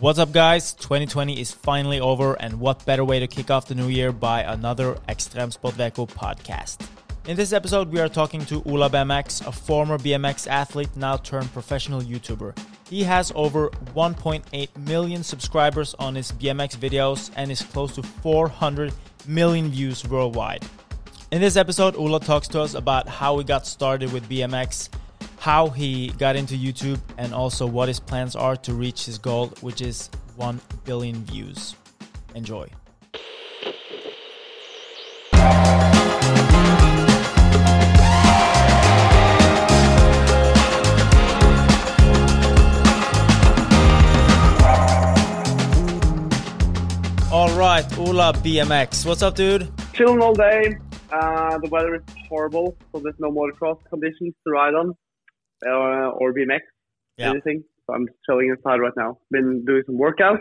What's up, guys? 2020 is finally over, and what better way to kick off the new year by another Ekstremsportveko podcast? In this episode, we are talking to Ola BMX, a former BMX athlete now turned professional YouTuber. He has over 1.8 million subscribers on his BMX videos and is close to 400 million views worldwide. In this episode, Ola talks to us about how he got started with BMX, how he got into YouTube, and also what his plans are to reach his goal, which is 1 billion views. Enjoy. All right, Ola BMX. What's up, dude? Chilling all day. Uh, the weather is horrible, so there's no motocross conditions to ride on uh, or BMX, Yeah. anything. So I'm just chilling inside right now. Been doing some workouts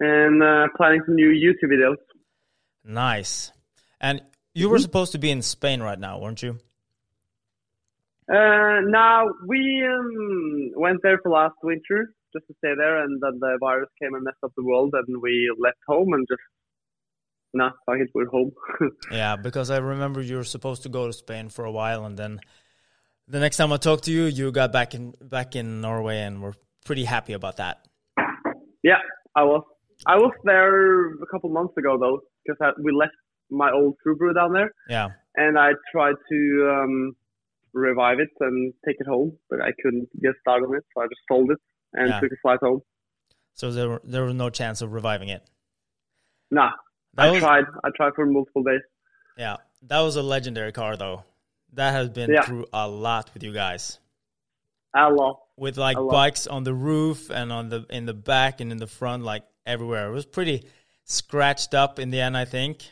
and uh, planning some new YouTube videos. Nice. And you were supposed to be in Spain right now, weren't you? Uh, now we um, went there for last winter just to stay there, and then the virus came and messed up the world, and we left home and just nah, fuck it, we're home. Yeah, because I remember you were supposed to go to Spain for a while, and then the next time I talked to you, you got back in back in Norway, and we're pretty happy about that. yeah, I was. I was there a couple months ago though, because we left my old Subaru down there. Yeah, and I tried to um, revive it and take it home, but I couldn't get started on it, so I just sold it and Yeah. took a flight home. so there were, there was no chance of reviving it. Nah, That I was, tried. I tried for multiple days. Yeah, that was a legendary car, though. That has been Yeah. through a lot with you guys, A lot. with like lot. bikes on the roof and on the in the back and in the front, like everywhere. It was pretty scratched up in the end, I think.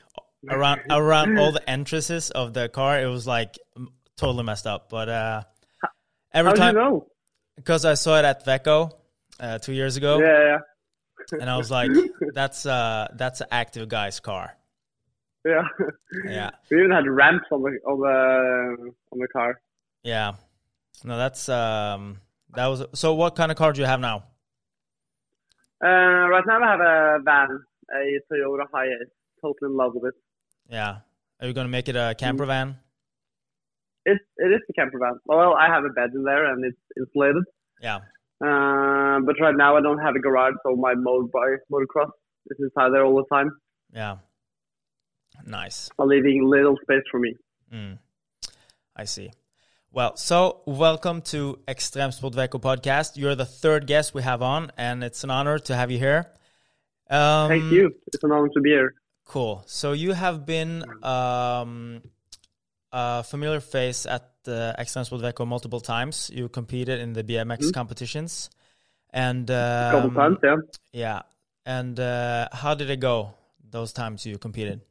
Around around all the entrances of the car, it was like totally messed up. But uh, every How do you time know? because I saw it at Veko uh, two years ago, Yeah, yeah, and I was like, "That's uh, that's an active guy's car." Yeah. Yeah, we even had ramps on the on the on the car. yeah. No, that's um, that was. So, what kind of car do you have now? Uh, right now I have a van, a Toyota Hiace. Totally in love with it. Yeah, are you gonna make it a camper van? It it is a camper van. Well, I have a bed in there and it's insulated. Yeah, Uh, but right now I don't have a garage, so my motorbike motocross is inside there all the time. yeah. Nice. leaving little space for me. Mm. I see. Well, so welcome to Extreme Sport Ekstremsportveko podcast. You're the third guest we have on, and it's an honor to have you here. Um, Thank you. It's an honor to be here. Cool. So you have been um, a familiar face at the Ekstremsportveko multiple times. You competed in the BMX competitions, and A couple um, times, yeah. Yeah. And uh, how did it go those times you competed?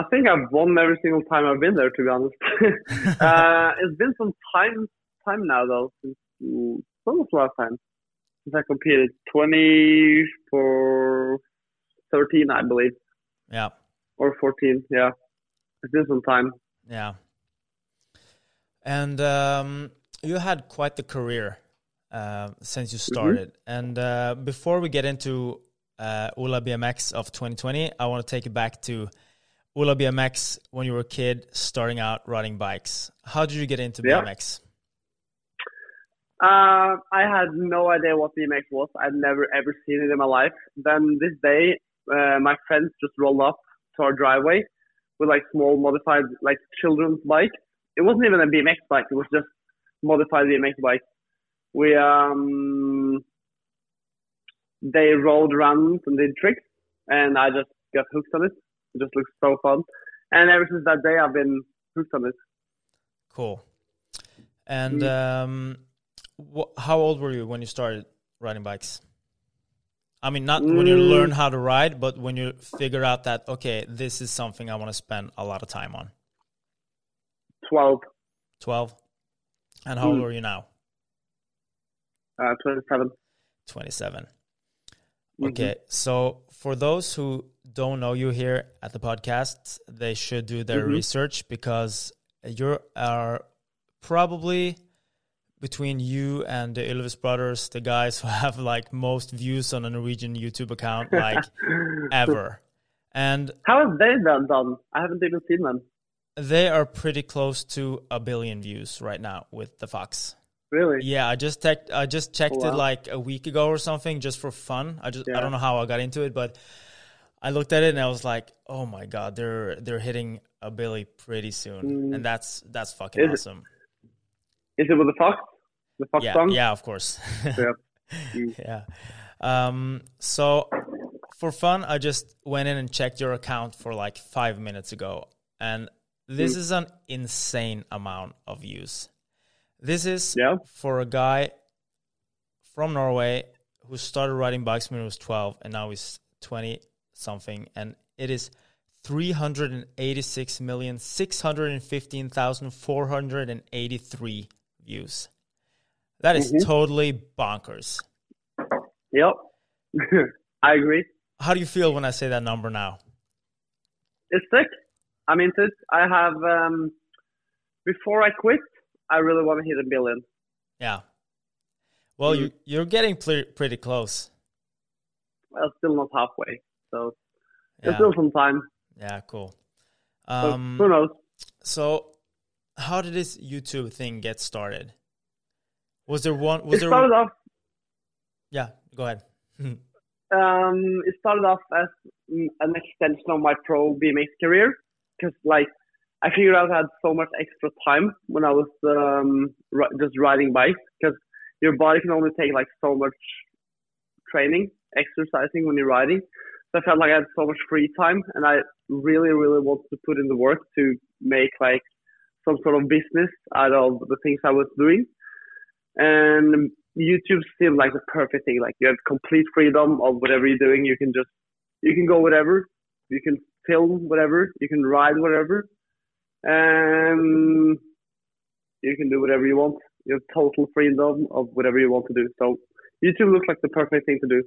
I think I've won every single time I've been there. To be honest, uh, it's been some time time now though. Since mm, when was the last time since I competed? Twenty for thirteen, I believe, Yeah. or fourteen. Yeah, it's been some time. Yeah. And um, you had quite the career uh, since you started. And uh, before we get into uh, Ola BMX of 2020, I want to take you back to Ola BMX when you were a kid starting out riding bikes. How did you get into Yeah. BMX? Uh, I had no idea what BMX was. I'd never ever seen it in my life. Then this day, uh, my friends just rolled up to our driveway with like small modified like children's bike. It wasn't even a BMX bike. It was just modified BMX bike. We um, they rolled around and did tricks, and I just got hooked on it. It just looks so fun. And ever since that day, I've been hooked on it. Cool. And um, wh- how old were you when you started riding bikes? I mean, not when you Mm. learn how to ride, but when you figure out that okay, this is something I want to spend a lot of time on. 12. 12. And how old Mm. are you now? uh, twenty-seven. 27. Mhm. Okay, so for those who don't know you here at the podcast, they should do their Mhm. research because you are probably between you and the Ylvis brothers, the guys who have like most views on a Norwegian YouTube account like ever. And how have they done? done? I haven't even seen them. They are pretty close to a billion views right now with the Fox. Really? Yeah, I just checked. I just checked wow. it like a week ago or something, just for fun. I just yeah. I don't know how I got into it, but I looked at it and I was like, oh my god, they're they're hitting a billy pretty soon, mm. and that's that's fucking is awesome. It, is it with the Fox? The Fox yeah, song? Yeah, of course. yeah. Mm. yeah. Um. So for fun, I just went in and checked your account for like five minutes ago, and this mm. is an insane amount of views. This is yeah. for a guy from Norway who started riding bikes when he was 12 and now he's 20 something and it is 386,615,483 views. That is mm-hmm. totally bonkers. Yep. I agree. How do you feel when I say that number now? It's sick. I mean, I have, um, before I quit, I really want to hit a billion. Yeah. Well, mm-hmm. you you're getting pretty close. Well, still not halfway, so there's still some time. Yeah, cool. Um, who knows? So, how did this YouTube thing get started? Was there one? Was it there? Started off, yeah, go ahead. um, it started off as an extension of my pro BMX career because, like, I figured out I had so much extra time when I was um, just riding bikes because your body can only take like so much training, exercising when you're riding. So I felt like I had so much free time, and I really, really wanted to put in the work to make like some sort of business out of the things I was doing. And YouTube seemed like the perfect thing. Like you have complete freedom of whatever you're doing. You can just you can go whatever. You can film whatever. You can ride whatever and you can do whatever you want. You have total freedom of whatever you want to do. So YouTube looks like the perfect thing to do.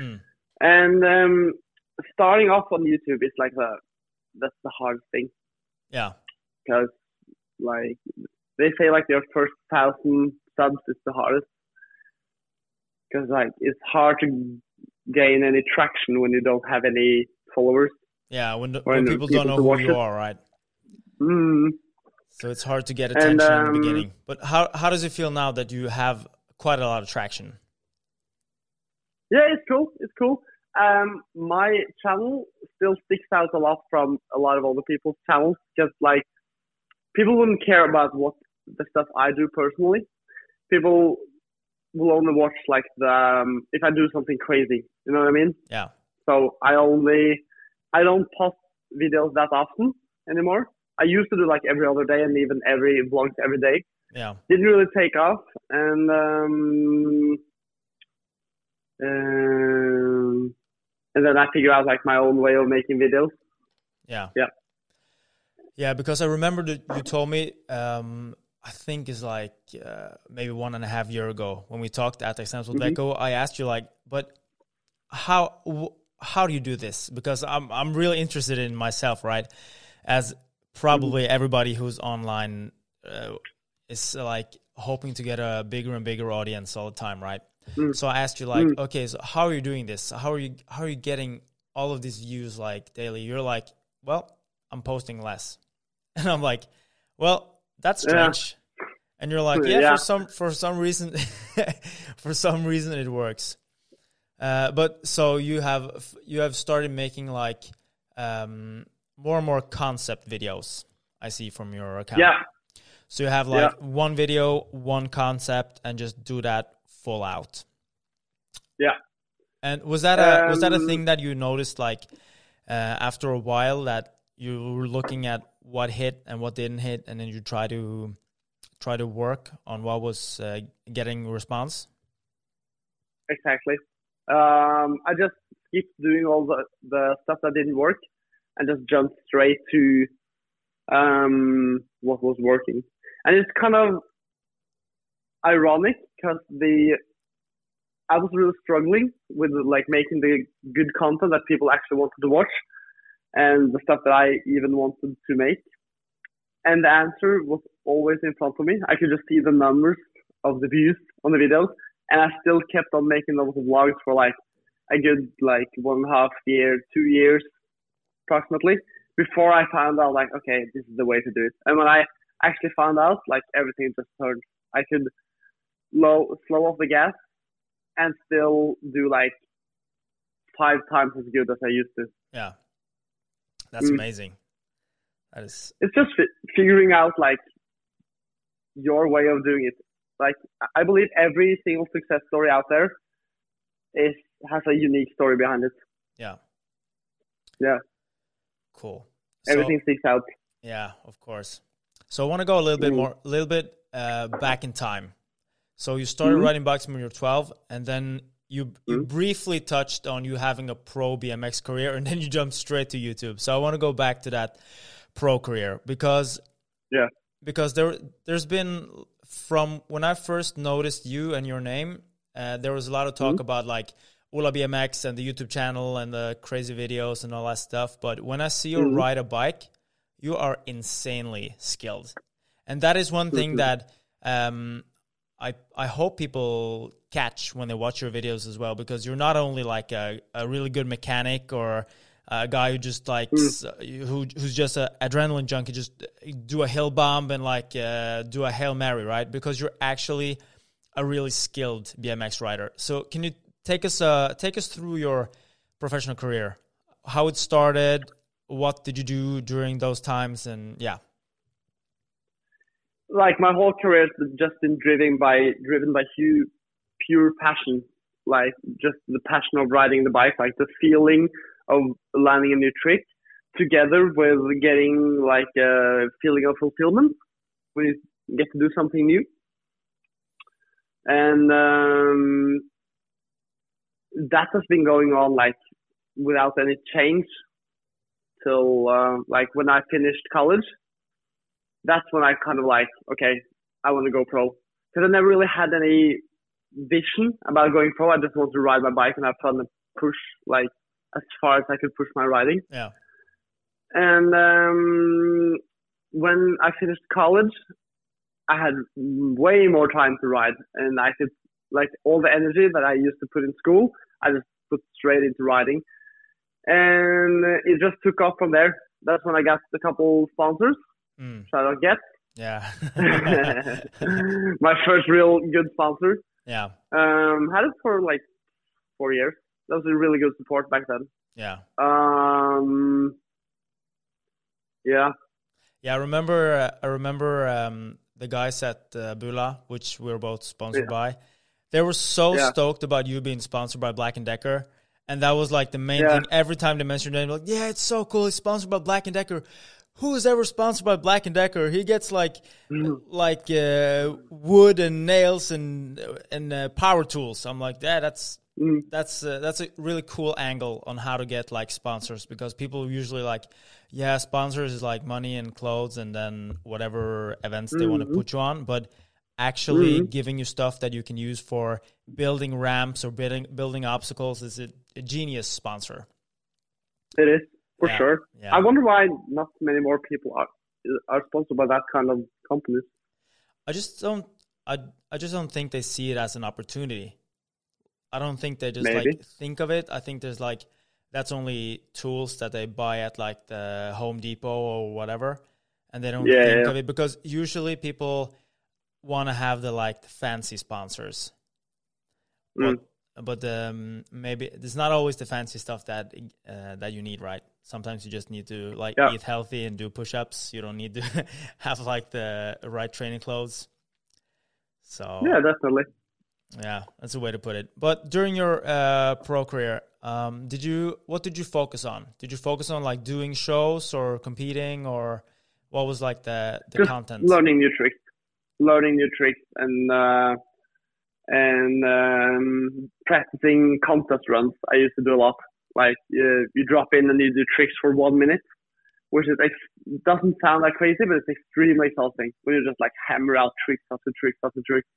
Mm. And um, starting off on YouTube is like the that's the hard thing. Yeah. Because like they say like your first thousand subs is the hardest. Because like it's hard to gain any traction when you don't have any followers. Yeah, when, the, when people, people don't know who you it. are, right? Mm. So it's hard to get attention and, um, in the beginning. But how how does it feel now that you have quite a lot of traction? Yeah, it's cool. It's cool. Um, my channel still sticks out a lot from a lot of other people's channels because like people wouldn't care about what the stuff I do personally. People will only watch like the um, if I do something crazy. You know what I mean? Yeah. So I only I don't post videos that often anymore. I used to do like every other day and even every vlogs every day. Yeah. Didn't really take off, and um, um, and then I figure out like my own way of making videos. Yeah. Yeah. Yeah, because I remember that you told me, um, I think it's like uh, maybe one and a half year ago when we talked at with mm-hmm. Veko. I asked you like, but how how do you do this? Because I'm I'm really interested in myself, right? As probably mm-hmm. everybody who's online uh, is like hoping to get a bigger and bigger audience all the time, right? Mm. So I asked you like, mm. okay, so how are you doing this? How are you how are you getting all of these views like daily? You're like, well, I'm posting less, and I'm like, well, that's strange. Yeah. And you're like, yeah, yeah, for some for some reason, for some reason it works. Uh, but so you have you have started making like um, more and more concept videos I see from your account. Yeah. So you have like yeah. one video, one concept, and just do that full out. Yeah. And was that a um, was that a thing that you noticed like uh, after a while that you were looking at what hit and what didn't hit, and then you try to try to work on what was uh, getting response? Exactly. Um, I just keep doing all the the stuff that didn't work, and just jumped straight to um, what was working. And it's kind of ironic because the I was really struggling with like making the good content that people actually wanted to watch and the stuff that I even wanted to make. And the answer was always in front of me. I could just see the numbers of the views on the videos, and I still kept on making those vlogs for like a good like one and a half year, two years approximately before I found out like okay, this is the way to do it. And when I actually found out, like everything just turned. I could low slow off the gas and still do like five times as good as I used to. Yeah, that's mm. amazing. That is. It's just figuring out like your way of doing it. Like I believe every single success story out there is has a unique story behind it. Yeah. Yeah. Cool. So, Everything sticks out. Yeah, of course. So I want to go a little bit mm. more, a little bit uh, back in time. So you started mm-hmm. riding bikes when you were 12, and then you you mm-hmm. briefly touched on you having a pro BMX career, and then you jumped straight to YouTube. So I want to go back to that pro career because yeah, because there there's been from when I first noticed you and your name, uh, there was a lot of talk mm-hmm. about like Ola BMX and the YouTube channel and the crazy videos and all that stuff. But when I see you mm-hmm. ride a bike, you are insanely skilled, and that is one thing that um, I I hope people catch when they watch your videos as well, because you're not only like a, a really good mechanic or a guy who just likes mm. who who's just an adrenaline junkie, just do a hill bomb and like uh, do a hail mary, right? Because you're actually a really skilled BMX rider. So can you take us uh, take us through your professional career, how it started, what did you do during those times, and yeah. Like my whole career has just been driven by driven by huge, pure passion, like just the passion of riding the bike, like the feeling of landing a new trick, together with getting like a feeling of fulfillment when you get to do something new. And um, that has been going on like without any change till uh, like when I finished college. That's when I kind of like, okay, I want to go pro because I never really had any vision about going pro. I just want to ride my bike and have fun and push like as far as I could push my riding. Yeah. And um, when I finished college, I had way more time to ride, and I could like all the energy that I used to put in school, I just put straight into riding. And it just took off from there. That's when I got a couple sponsors. Mm. Shout out Get. Yeah. My first real good sponsor. Yeah. Um, had it for like four years. That was a really good support back then. Yeah. Um. Yeah. Yeah, I remember. Uh, I remember um, the guys at uh, Bula, which we are both sponsored yeah. by. They were so yeah. stoked about you being sponsored by Black and Decker. And that was like the main yeah. thing. Every time they mentioned your name, like, yeah, it's so cool. It's sponsored by Black and Decker. Who is ever sponsored by Black and Decker? He gets like, mm. like uh, wood and nails and and uh, power tools. I'm like, yeah, that's mm. that's uh, that's a really cool angle on how to get like sponsors because people usually like, yeah, sponsors is like money and clothes and then whatever events mm-hmm. they want to put you on, but actually mm-hmm. giving you stuff that you can use for building ramps or building building obstacles is a, a genius sponsor. It is for yeah. sure. Yeah. I wonder why not many more people are are sponsored by that kind of companies. I just don't. I I just don't think they see it as an opportunity. I don't think they just Maybe. like think of it. I think there's like that's only tools that they buy at like the Home Depot or whatever, and they don't yeah, think of it because usually people want to have the like the fancy sponsors. Mm. But, but um, maybe it's not always the fancy stuff that uh, that you need, right? Sometimes you just need to like yeah. eat healthy and do push-ups. You don't need to have like the right training clothes. So yeah, definitely. Yeah, that's a way to put it. But during your uh, pro career, um, did you what did you focus on? Did you focus on like doing shows or competing, or what was like the the Just content? Learning new tricks learning new tricks and uh, and um, practicing contest runs. I used to do a lot. Like uh, you drop in and you do tricks for one minute, which is ex- doesn't sound like crazy, but it's extremely exhausting when you just like hammer out tricks after tricks after tricks.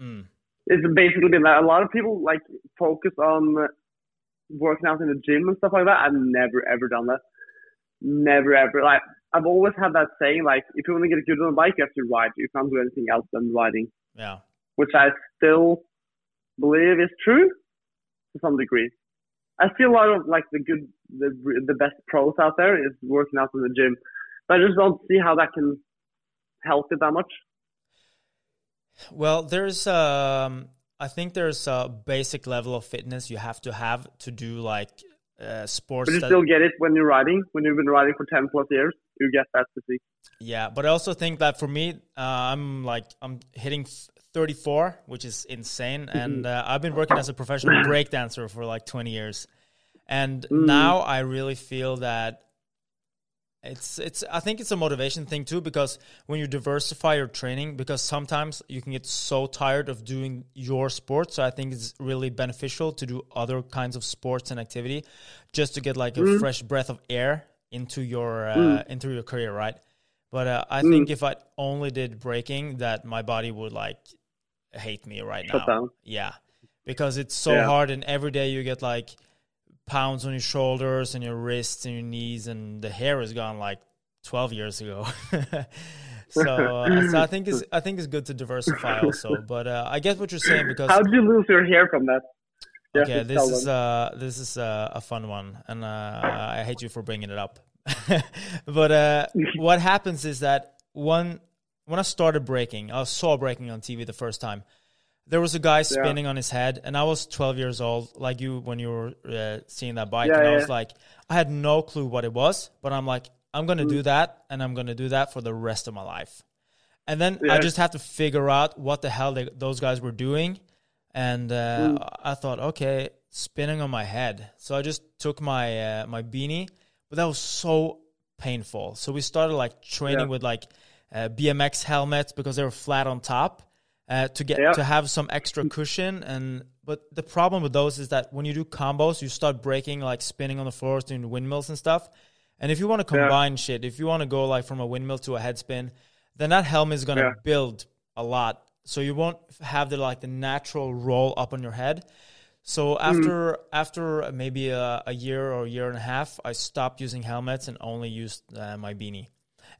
Mm. It's basically been that. A lot of people like focus on working out in the gym and stuff like that. I've never ever done that. Never ever. Like I've always had that saying, like, if you want to get good on a bike, you have to ride. You can't do anything else than riding. Yeah. which I still believe is true to some degree. I see a lot of like the good, the the best pros out there is working out in the gym, but I just don't see how that can help it that much. Well, there's um, I think there's a basic level of fitness you have to have to do like uh, sports. But you still get it when you're riding. When you've been riding for ten plus years, you get that physique. Yeah, but I also think that for me, uh, I'm like I'm hitting 34, which is insane, and uh, I've been working as a professional breakdancer for like 20 years, and now I really feel that it's it's I think it's a motivation thing too because when you diversify your training, because sometimes you can get so tired of doing your sport, so I think it's really beneficial to do other kinds of sports and activity, just to get like a fresh breath of air into your uh, into your career, right? But uh, I think if I only did breaking, that my body would like hate me right Shut now. down. Yeah, because it's so Yeah. hard, and every day you get like pounds on your shoulders and your wrists and your knees, and the hair is gone like twelve years ago. so, uh, so I think it's I think it's good to diversify also. But uh, I get what you're saying because How did you lose your hair from that? Okay, to this is uh this is uh, a fun one, and uh, I hate you for bringing it up. but uh, what happens is that when when I started breaking, I saw breaking on TV the first time. There was a guy spinning on his head, and I was 12 years old, like you when you were uh, seeing that bike. Yeah, and I yeah. was like, I had no clue what it was, but I'm like, I'm gonna Mm. do that, and I'm gonna do that for the rest of my life. And then I just had to figure out what the hell they, those guys were doing. And uh, Mm. I thought, okay, spinning on my head. So I just took my uh, my beanie, but that was so painful. So we started like training Yeah. with like uh, BMX helmets because they were flat on top uh, to get Yeah. to have some extra cushion. And but the problem with those is that when you do combos, you start breaking like spinning on the floors, doing windmills and stuff. And if you want to Yeah. combine shit, if you want to go like from a windmill to a head spin, then that helmet is gonna Yeah. build a lot. So you won't have the like the natural roll up on your head. So after after maybe a, a year or a year and a half, I stopped using helmets and only used uh, my beanie.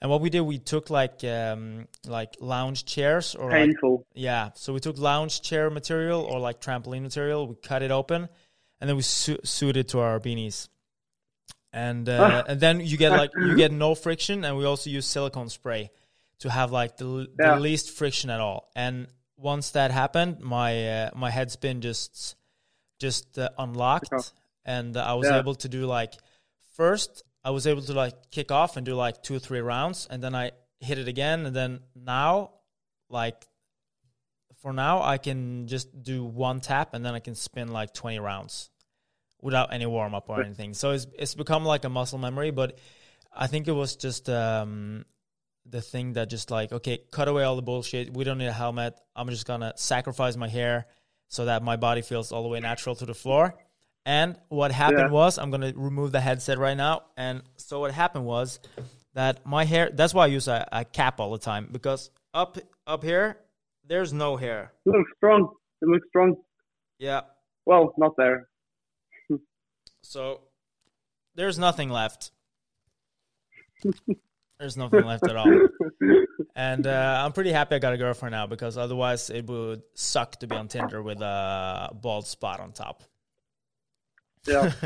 And what we did, we took like um, like lounge chairs or like yeah. So we took lounge chair material or like trampoline material. We cut it open, and then we su- sewed it to our beanies. And uh, and then you get like you get no friction, and we also use silicone spray to have like the, Yeah. the least friction at all. And once that happened, my uh, my head spin just just uh, unlocked, and I was Yeah. able to do like first I was able to like kick off and do like two or three rounds, and then I hit it again, and then now like for now I can just do one tap, and then I can spin like twenty rounds without any warm up or anything. So it's it's become like a muscle memory, but I think it was just um, the thing that just like okay, cut away all the bullshit. We don't need a helmet. I'm just gonna sacrifice my hair so that my body feels all the way natural to the floor. And what happened Yeah. was I'm gonna remove the headset right now. And so what happened was that my hair. That's why I use a, a cap all the time because up up here there's no hair. It looks strong. It looks strong. Yeah. Well, not there. So there's nothing left. there's nothing left at all. And uh, I'm pretty happy I got a girlfriend now because otherwise it would suck to be on Tinder with a bald spot on top. Yeah.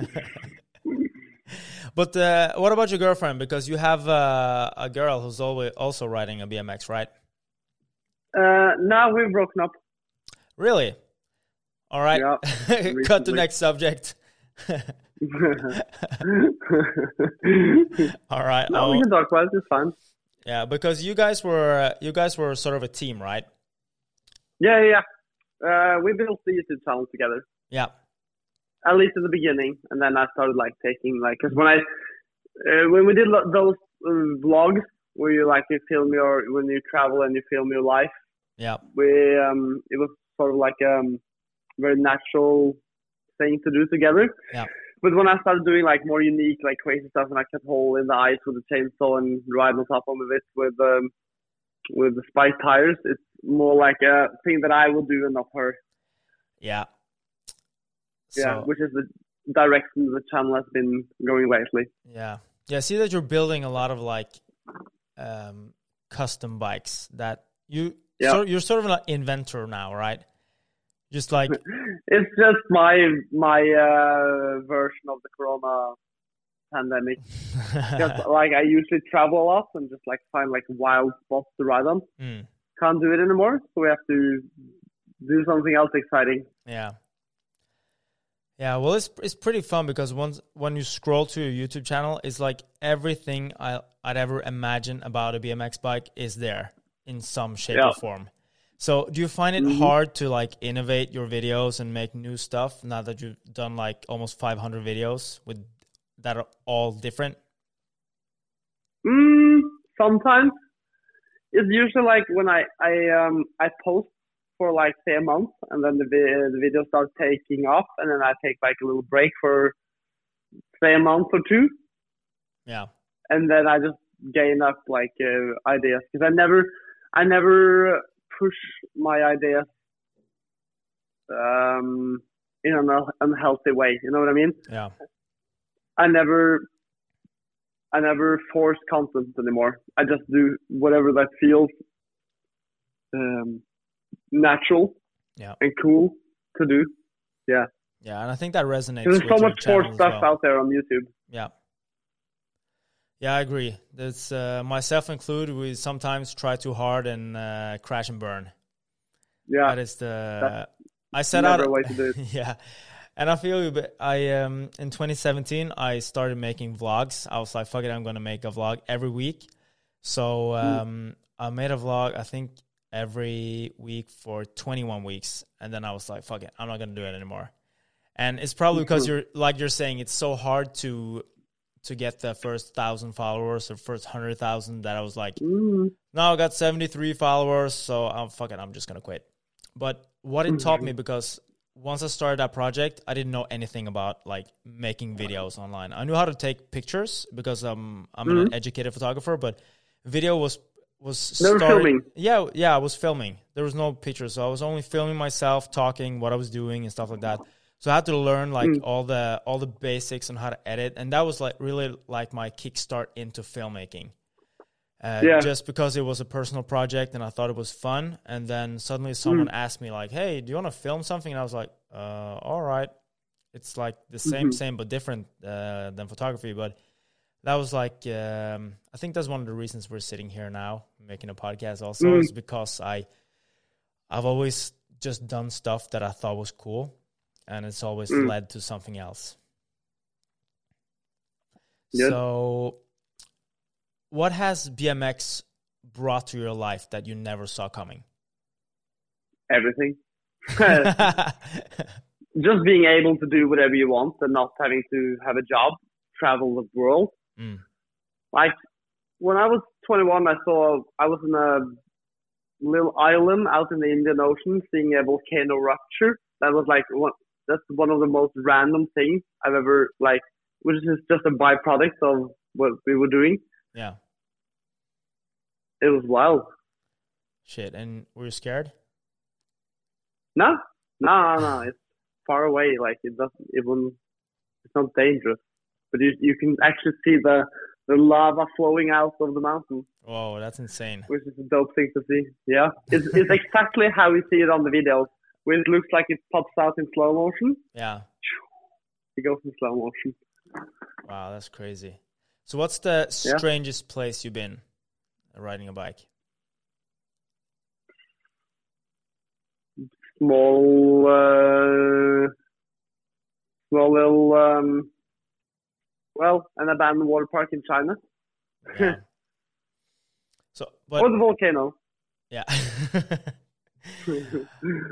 But uh, what about your girlfriend? Because you have uh, a girl who's always also riding a BMX, right? Uh, now we've broken up. Really? All right. Yeah, Cut to next subject. All right. no, we can talk about it. It's fine. yeah, because you guys were you guys were sort of a team, right? Yeah, yeah. yeah. Uh, we built the YouTube channel together. Yeah. At least in the beginning, and then I started like taking like because when I uh, when we did lo- those uh, vlogs where you like you film your when you travel and you film your life, Yeah. we um it was sort of like um very natural thing to do together. Yeah. But when I started doing like more unique, like crazy stuff, and I cut hole in the ice with a chainsaw and ride on top of it with um with the spike tires, it's more like a thing that I will do and not her. Yeah. Yeah, So- which is the direction the channel has been going lately. Yeah. Yeah, I see that you're building a lot of like um custom bikes that you Yeah. So you're sort of an inventor now, right? Just like it's just my my uh, version of the Corona pandemic. just like I usually travel a lot and just like find like wild spots to ride on. Mm, Can't do it anymore, so we have to do something else exciting. yeah. Yeah, well, it's it's pretty fun because once when you scroll to your YouTube channel, it's like everything I I'd ever imagine about a BMX bike is there in some shape Yeah. or form. So, do you find it Mhm. hard to like innovate your videos and make new stuff now that you've done like almost 500 videos with that are all different? Mm, sometimes it's usually like when I I um I post for like say a month and then the vi- the video starts taking off and then I take like a little break for say a month or two Yeah. and then I just gain up like uh, ideas because I never I never push my ideas um in an unhealthy way. You know what I mean? Yeah. I never I never force content anymore. I just do whatever that feels um, natural Yeah. and cool to do. Yeah, Yeah, and I think that resonates. There's so much more stuff well. out there on YouTube. Yeah. Yeah, I agree. That's uh, myself included. We sometimes try too hard and uh, crash and burn. Yeah, that is the. that's I set out. a way to do it. yeah, and I feel you. But I um in 2017 I started making vlogs. I was like, fuck it, I'm gonna make a vlog every week. So Hmm. um I made a vlog. I think every week for 21 weeks, and then I was like, fuck it, I'm not gonna do it anymore. And it's probably because Mhm. you're like you're saying it's so hard to to get the first thousand followers or first hundred thousand that I was like, Mm, now I got 73 followers, so I'm fuck it, I'm just gonna quit. But what it taught me because once I started that project, I didn't know anything about like making videos online. I knew how to take pictures because um, I'm an educated photographer, but video was was Never started- filming. Yeah, yeah, I was filming. There was no pictures, so I was only filming myself, talking, what I was doing, and stuff like that. So I had to learn like all the all the basics on how to edit, and that was like really like my kickstart into filmmaking. Uh, Yeah. Just because it was a personal project and I thought it was fun, and then suddenly someone asked me like, "Hey, do you want to film something?" And I was like, uh, "All right." It's like the same, same but different uh, than photography, but that was like um, I think that's one of the reasons we're sitting here now making a podcast. Also, Mm. is because I I've always just done stuff that I thought was cool, and it's always Mm. led to something else. Good. So, what has BMX brought to your life that you never saw coming? everything. Just being able to do whatever you want and not having to have a job, travel the world. Mm. Like when I was 21, I saw I was in a little island out in the Indian Ocean, seeing a volcano rupture. That was like one. That's one of the most random things I've ever like, which is just a byproduct of what we were doing. Yeah. It was wild. Shit. And were you scared? No, no, no, no. It's far away. Like it doesn't even. It's not dangerous, but you you can actually see the the lava flowing out of the mountain, Whoa, that's insane. which is a dope thing to see. Yeah, it's it's exactly how we see it on the videos, where it looks like it pops out in slow motion. Yeah. It goes in slow motion. Wow, that's crazy. So, what's the Yeah. strangest place you've been riding a bike? Small, uh, small little, um, well, an abandoned water park in China Yeah. so, but or the volcano. yeah.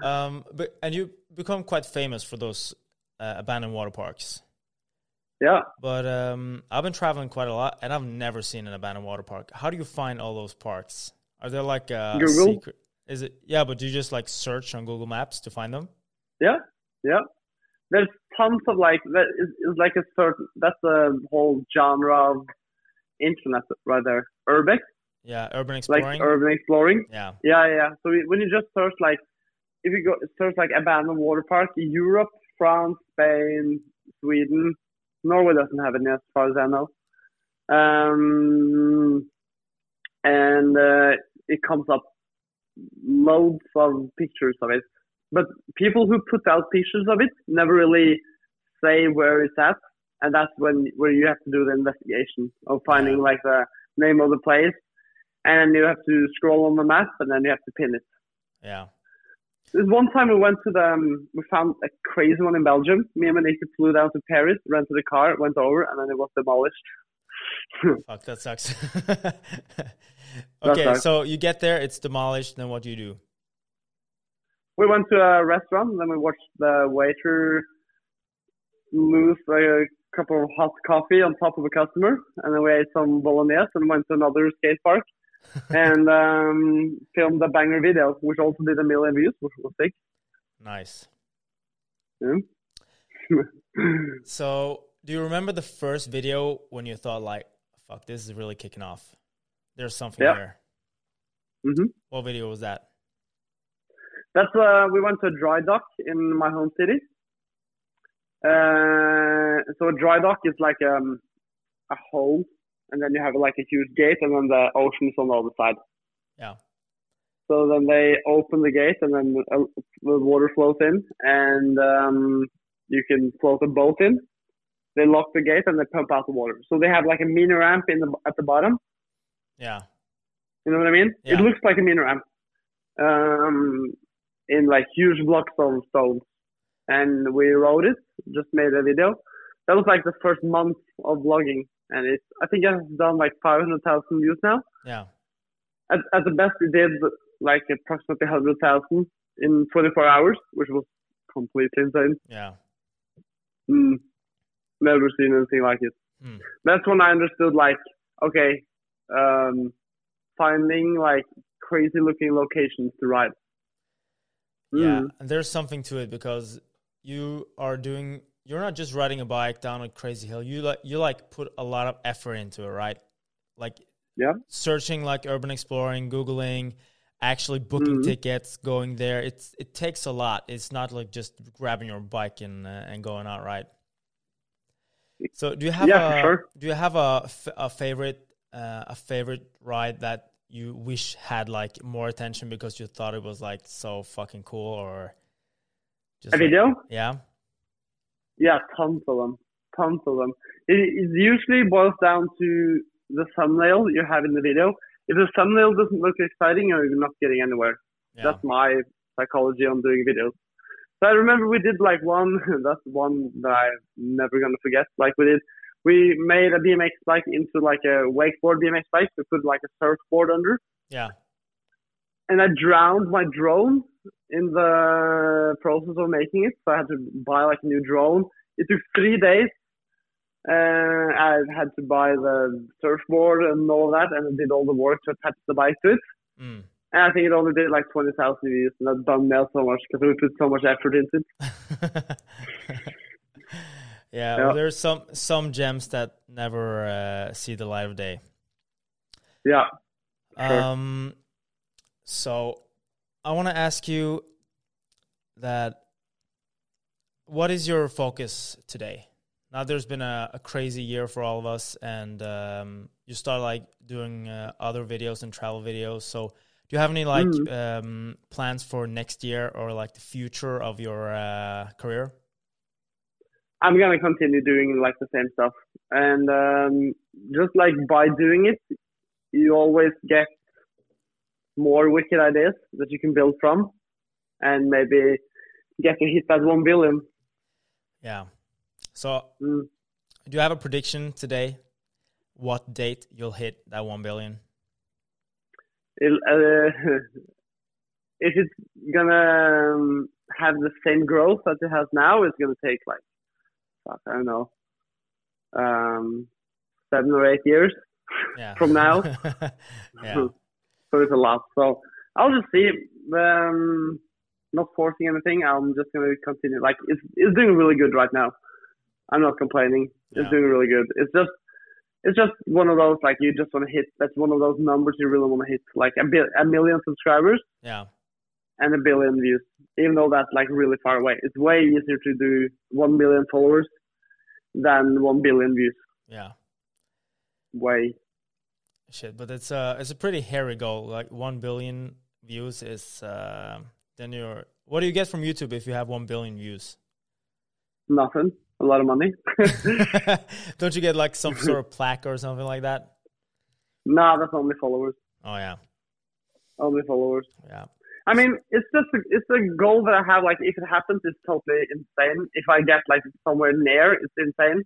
um, but and you become quite famous for those uh, abandoned water parks. yeah. But um, I've been traveling quite a lot, and I've never seen an abandoned water park. How do you find all those parks? Are there like a Google. secret? Is it yeah? But do you just like search on Google Maps to find them? Yeah, yeah. There's tons of like that is, is like a certain that's a whole genre of internet rather. Urbex, Yeah, urban exploring. like urban exploring. yeah, Yeah, yeah. So when you just search like if you go search like abandoned water park, Europe, France, Spain, Sweden, Norway doesn't have any as far as I know. Um, and uh, it comes up loads of pictures of it. But people who put out pictures of it never really say where it's at, and that's when where you have to do the investigation of finding like the name of the place, and you have to scroll on the map, and then you have to pin it. Yeah. There's one time we went to the, um, we found a crazy one in Belgium. Me and Monica flew down to Paris, rented a car, went over, and then it was demolished. Fuck, that sucks. okay, sucks. so you get there, it's demolished. Then what do you do? We went to a restaurant, and then we watched the waiter lose a cup of hot coffee on top of a customer, and then we ate some bolognese and went to another skate park and um, filmed a banger video, which also did a million views, which was sick. Nice. Yeah. So, do you remember the first video when you thought like, "Fuck, this is really kicking off"? There's something Yeah. here. hmm What video was that? That's uh, we went to a dry dock in my home city. Uh, so a dry dock is like um, a hole, and then you have like a huge gate, and then the ocean is on the other side. Yeah. So then they open the gate, and then uh, the water flows in, and um, you can float a boat in. They lock the gate and they pump out the water. So they have like a mini ramp in the at the bottom. Yeah. You know what I mean? Yeah. It looks like a mini ramp, um, in like huge blocks of stone. And we wrote it, just made a video. That was like the first month of vlogging, and it's I think I've done like 500,000 views now. Yeah. At, at the best, it did like approximately 100,000 in 24 hours, which was completely insane. Yeah. Mm, never seen anything like it. Hmm. That's when I understood like, okay, um, finding like crazy looking locations to ride. Yeah, Mm. and there's something to it because you are doing. You're not just riding a bike down a crazy hill. You like you like put a lot of effort into it, right? Like Yeah. searching, like urban exploring, googling, actually booking Mhm. tickets, going there. It's it takes a lot. It's not like just grabbing your bike and uh, and going out, right? So do you have Yeah, a sure. do you have a, f- a favorite uh, a favorite ride that you wish had like more attention because you thought it was like so fucking cool or just A like- video? yeah Yeah, tons of them. Tons of them. It, it usually boils down to the thumbnail that you have in the video. If the thumbnail doesn't look exciting, you're not getting anywhere. yeah That's my psychology on doing videos. So I remember we did like one. That's one that I'm never gonna forget. Like we did, we made a BMX bike into like a wakeboard BMX bike. We put like a surfboard under, yeah and I drowned my drone in the process of making it. So I had to buy like a new drone. It took three days. Uh, I had to buy the surfboard and all that, and I did all the work to attach the bike to it. mm. And I think it only did like 20,000 views, and that bummed me out so much because we put so much effort into it. yeah, well, there's some some gems that never uh, see the light of day Yeah. Sure. Um, so I want to ask you that what is your focus today? Now there's been a, a crazy year for all of us, and um, you start like doing uh, other videos and travel videos. So do you have any like Mhm. um, plans for next year or like the future of your uh, career? I'm gonna continue doing like the same stuff, and um, just like by doing it, you always get more wicked ideas that you can build from, and maybe get to hit that one billion. Yeah. So Mm. do you have a prediction today? What date you'll hit that one billion? It, uh, if it's gonna um, have the same growth that it has now, it's gonna take like fuck, I don't know, um, seven or eight years. Yeah. From now? yeah. so it's a lot. So I'll just see. Um, not forcing anything. I'm just gonna continue. Like it's it's doing really good right now. I'm not complaining. It's Yeah. doing really good. It's just it's just one of those like you just want to hit. That's one of those numbers you really want to hit. Like a, bil- a million subscribers Yeah. and a billion views. Even though that's like really far away, it's way easier to do one million followers than one billion views. Yeah. Way. Shit, but it's a it's a pretty hairy goal, like one billion views is uh, then you're. What do you get from YouTube if you have one billion views? Nothing. A lot of money. Don't you get like some sort of plaque or something like that? nah, that's only followers. Oh yeah, Only followers. yeah, I mean, it's just a, it's a goal that I have. Like, if it happens, it's totally insane. If I get like somewhere near, it's insane.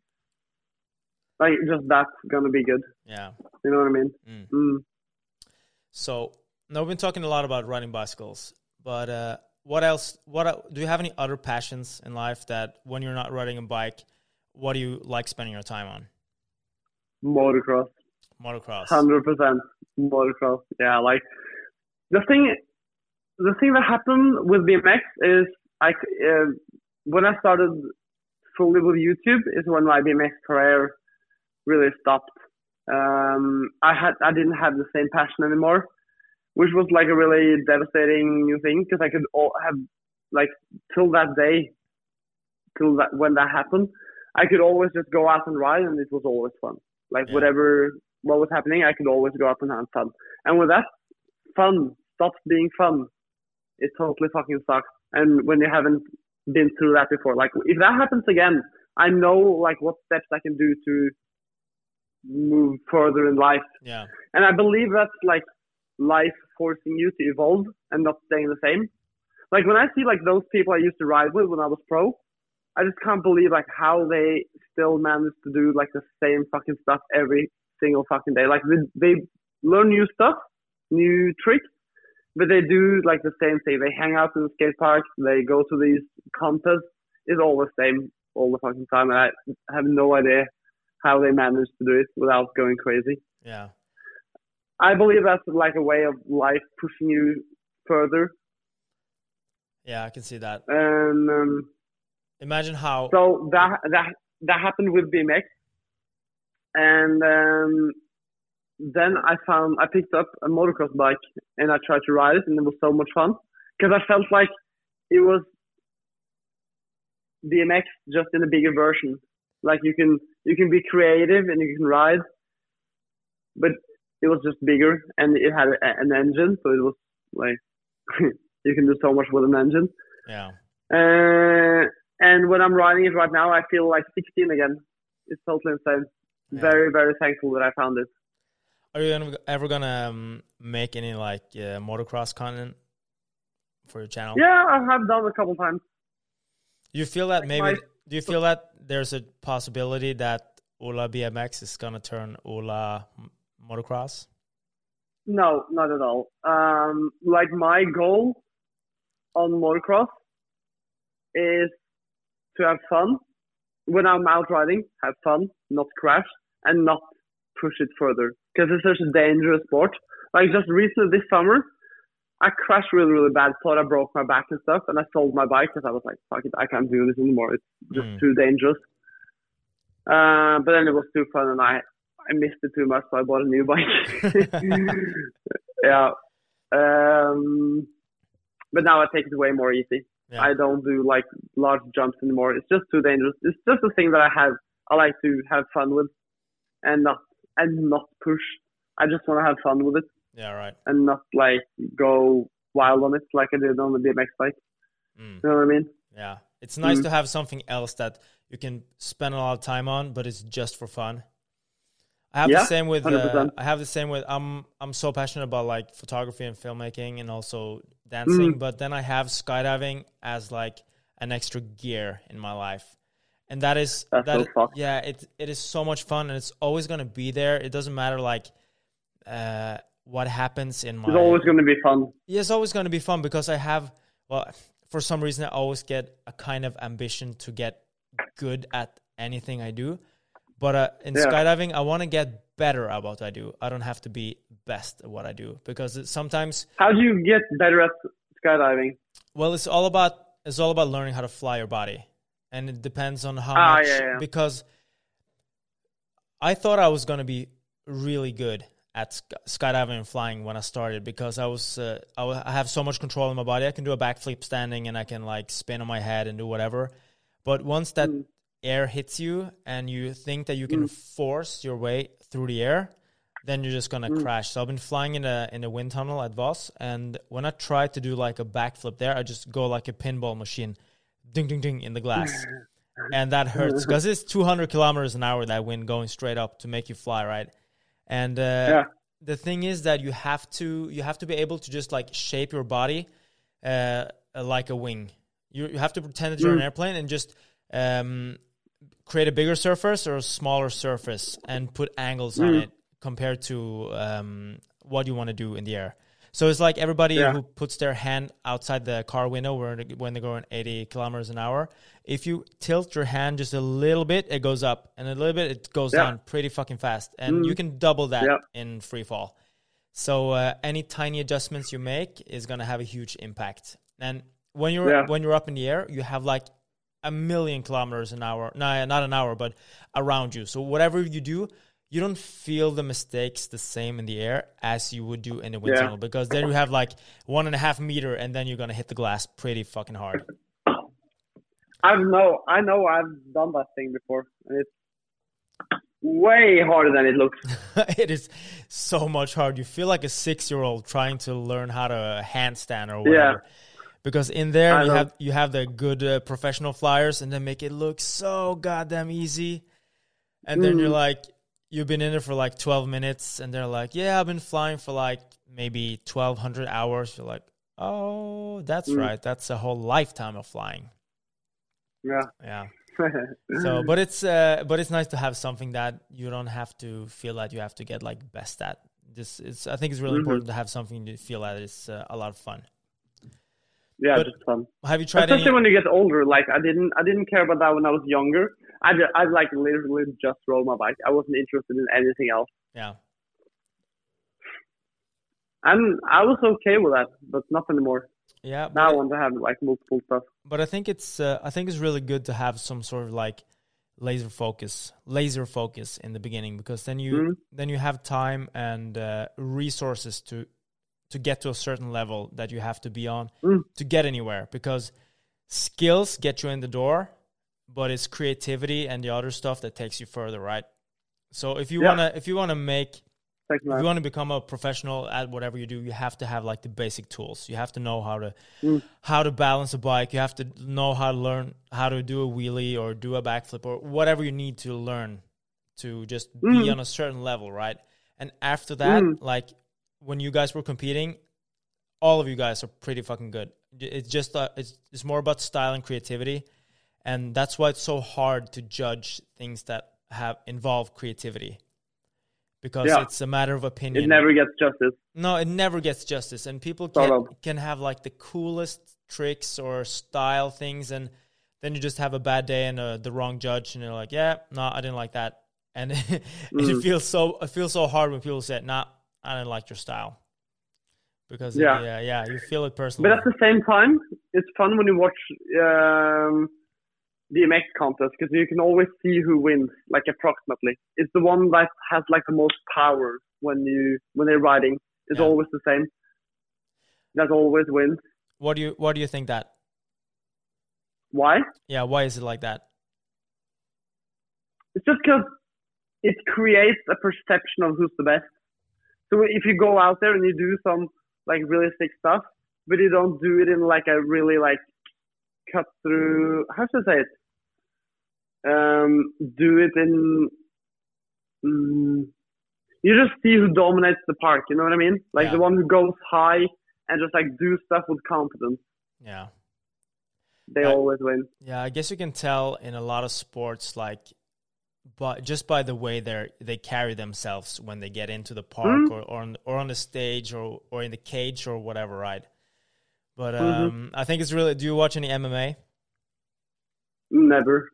Like, just that's gonna be good. yeah. You know what I mean? Mm. Mm. So now we've been talking a lot about riding bicycles, but uh, what else? What do you have any other passions in life that when you're not riding a bike, what do you like spending your time on? Motocross, Motocross. hundred percent motocross. Yeah, like the thing, the thing that happened with BMX is I uh, when I started fully with YouTube is when my BMX career really stopped. Um, I had I didn't have the same passion anymore, which was like a really devastating new thing because I could all have like till that day, till that when that happened, I could always just go out and ride and it was always fun. Like Yeah. whatever what was happening, I could always go out and have fun. And with that, fun stops being fun. It totally fucking sucks. And when you haven't been through that before, like if that happens again, I know like what steps I can do to move further in life. Yeah, And I believe that's like life forcing you to evolve and not staying the same. Like when I see like those people I used to ride with when I was pro, I just can't believe like how they still manage to do like the same fucking stuff every single fucking day. Like they, they learn new stuff, new tricks, but they do like the same thing. They hang out in the skate park, they go to these contests. It's all the same all the fucking time. And I have no idea how they manage to do it without going crazy. yeah, I believe that's like a way of life pushing you further. yeah. I can see that. And um, Imagine how. so that that that happened with BMX, and um, then I found I picked up a motocross bike and I tried to ride it, and it was so much fun because I felt like it was BMX just in a bigger version. Like you can you can be creative and you can ride, but it was just bigger and it had a, an engine, so it was like you can do so much with an engine. yeah, Uh, and when I'm riding it right now, I feel like 16 again. It's totally insane. Yeah. Very, very thankful that I found it. Are you ever gonna um, make any like uh, motocross content for your channel? Yeah, I have done a couple times. You feel that maybe? my- do you feel that there's a possibility that Ola BMX is gonna turn Ola motocross? No, not at all. Um, like my goal on motocross is to have fun when I'm out riding, have fun, not crash, and not push it further because it's such a dangerous sport. Like just recently this summer, I crashed really, really bad. Thought I broke my back and stuff, and I sold my bike because I was like, "Fuck it, I can't do this anymore. It's just Mm. too dangerous." Uh, but then it was too fun, and I I missed it too much, so I bought a new bike. yeah. Um, but now I take it way more easy. Yeah. I don't do like large jumps anymore. It's just too dangerous. It's just a thing that I have. I like to have fun with, and not and not push. I just want to have fun with it yeah, right. and not like go wild on it like I did on the BMX bike. Mm. You know what I mean? Yeah, it's nice Mm. to have something else that you can spend a lot of time on, but it's just for fun. I have Yeah, the same with. Uh, I have the same with. I'm I'm so passionate about like photography and filmmaking and also dancing, Mm. but then I have skydiving as like an extra gear in my life, and that is That's that. so yeah, it it is so much fun, and it's always gonna be there. It doesn't matter like uh, what happens in my. It's always going to be fun. Yeah, it's always going to be fun because I have, well, for some reason, I always get a kind of ambition to get good at anything I do. But uh, in Yeah. skydiving, I want to get better at what I do. I don't have to be best at what I do because sometimes, How do you get better at skydiving? well, it's all about it's all about learning how to fly your body, and it depends on how Ah, much. yeah, yeah. Because I thought I was going to be really good at sk- skydiving and flying when I started because I was uh, I, have so much control in my body. I can do a backflip standing and I can like spin on my head and do whatever. But once that Mm. air hits you and you think that you can force your way through the air, then you're just gonna crash. So I've been flying in a in a wind tunnel at Voss, and when I try to do like a backflip there, I just go like a pinball machine, ding ding ding in the glass, and that hurts because it's 200 kilometers an hour that wind going straight up to make you fly, right? And uh, Yeah. the thing is that you have to you have to be able to just like shape your body uh, like a wing. You you have to pretend that you're an airplane and just um, create a bigger surface or a smaller surface and put angles on it compared to um, what you want to do in the air. So it's like everybody Yeah. who puts their hand outside the car window when when they're going 80 kilometers an hour. If you tilt your hand just a little bit, it goes up, and a little bit it goes Yeah. down pretty fucking fast, and you can double that Yeah. in free fall. So uh, any tiny adjustments you make is going to have a huge impact. And when you're when you're up in the air, you have like a million kilometers an hour. No, not an hour, but around you. So whatever you do, you don't feel the mistakes the same in the air as you would do in a wind Yeah. tunnel because then you have like one and a half meter, and then you're gonna hit the glass pretty fucking hard. I've know I know I've done that thing before, and it's way harder than it looks. it is so much hard. You feel like a six year old trying to learn how to handstand or whatever. Yeah Because in there I you know. have you have the good uh, professional flyers, and they make it look so goddamn easy. And then you're Mm. like, you've been in it for like 12 minutes, and they're like, yeah, I've been flying for like maybe 1,200 hours. You're like, oh, that's Mm. right. That's a whole lifetime of flying. Yeah. Yeah. So, but it's uh, but it's nice to have something that you don't have to feel that you have to get like best at. This is, I think, it's really Mhm. important to have something you feel that is uh, a lot of fun. yeah, But- just fun. Have you tried Especially any? when you get older. Like I didn't, I didn't care about that when I was younger. I, ju- I like literally just rode my bike. I wasn't interested in anything else, Yeah, and I was okay with that, but not anymore. yeah. Now I want to have like multiple stuff. but I think it's uh, I think it's really good to have some sort of like laser focus, laser focus in the beginning because then you Mhm. then you have time and uh, resources to to get to a certain level that you have to be on Mm. to get anywhere because skills get you in the door but it's creativity and the other stuff that takes you further right so if you Yeah. want to if you want to make if you want to become a professional at whatever you do, you have to have like the basic tools. You have to know how to Mm. how to balance a bike. You have to know how to learn how to do a wheelie or do a backflip or whatever you need to learn to just be Mm. on a certain level, right? And after that, Mm. like when you guys were competing, all of you guys are pretty fucking good. It's just uh, it's it's more about style and creativity, and that's why it's so hard to judge things that have involve creativity because Yeah. it's a matter of opinion. It never gets justice. No, it never gets justice, and people can can have like the coolest tricks or style things, and then you just have a bad day and uh, the wrong judge, and you're like, yeah, no, I didn't like that, and it Mm. feels so it feels so hard when people say, nah, I didn't like your style, because it- Yeah. yeah, yeah, you feel it personally. But at the same time, it's fun when you watch um, BMX contest because you can always see who wins, like approximately. It's the one that has like the most power when you when they're riding. It's Yeah. always the same. That always wins. what do you what do you think that? Why? Yeah, why is it like that? It's just because it creates a perception of who's the best. So if you go out there and you do some like realistic stuff, but you don't do it in like a really like cut through, how should I say it? Um, do it in. Mm, you just see who dominates the park. You know what I mean? Like Yeah. the one who goes high and just like do stuff with confidence. Yeah. They I- always win. Yeah, I guess you can tell in a lot of sports, like, but just by the way they they carry themselves when they get into the park Mhm. or or on, or on the stage or or in the cage or whatever, right? But Mhm. um, I think it's really. Do you watch any MMA? Never.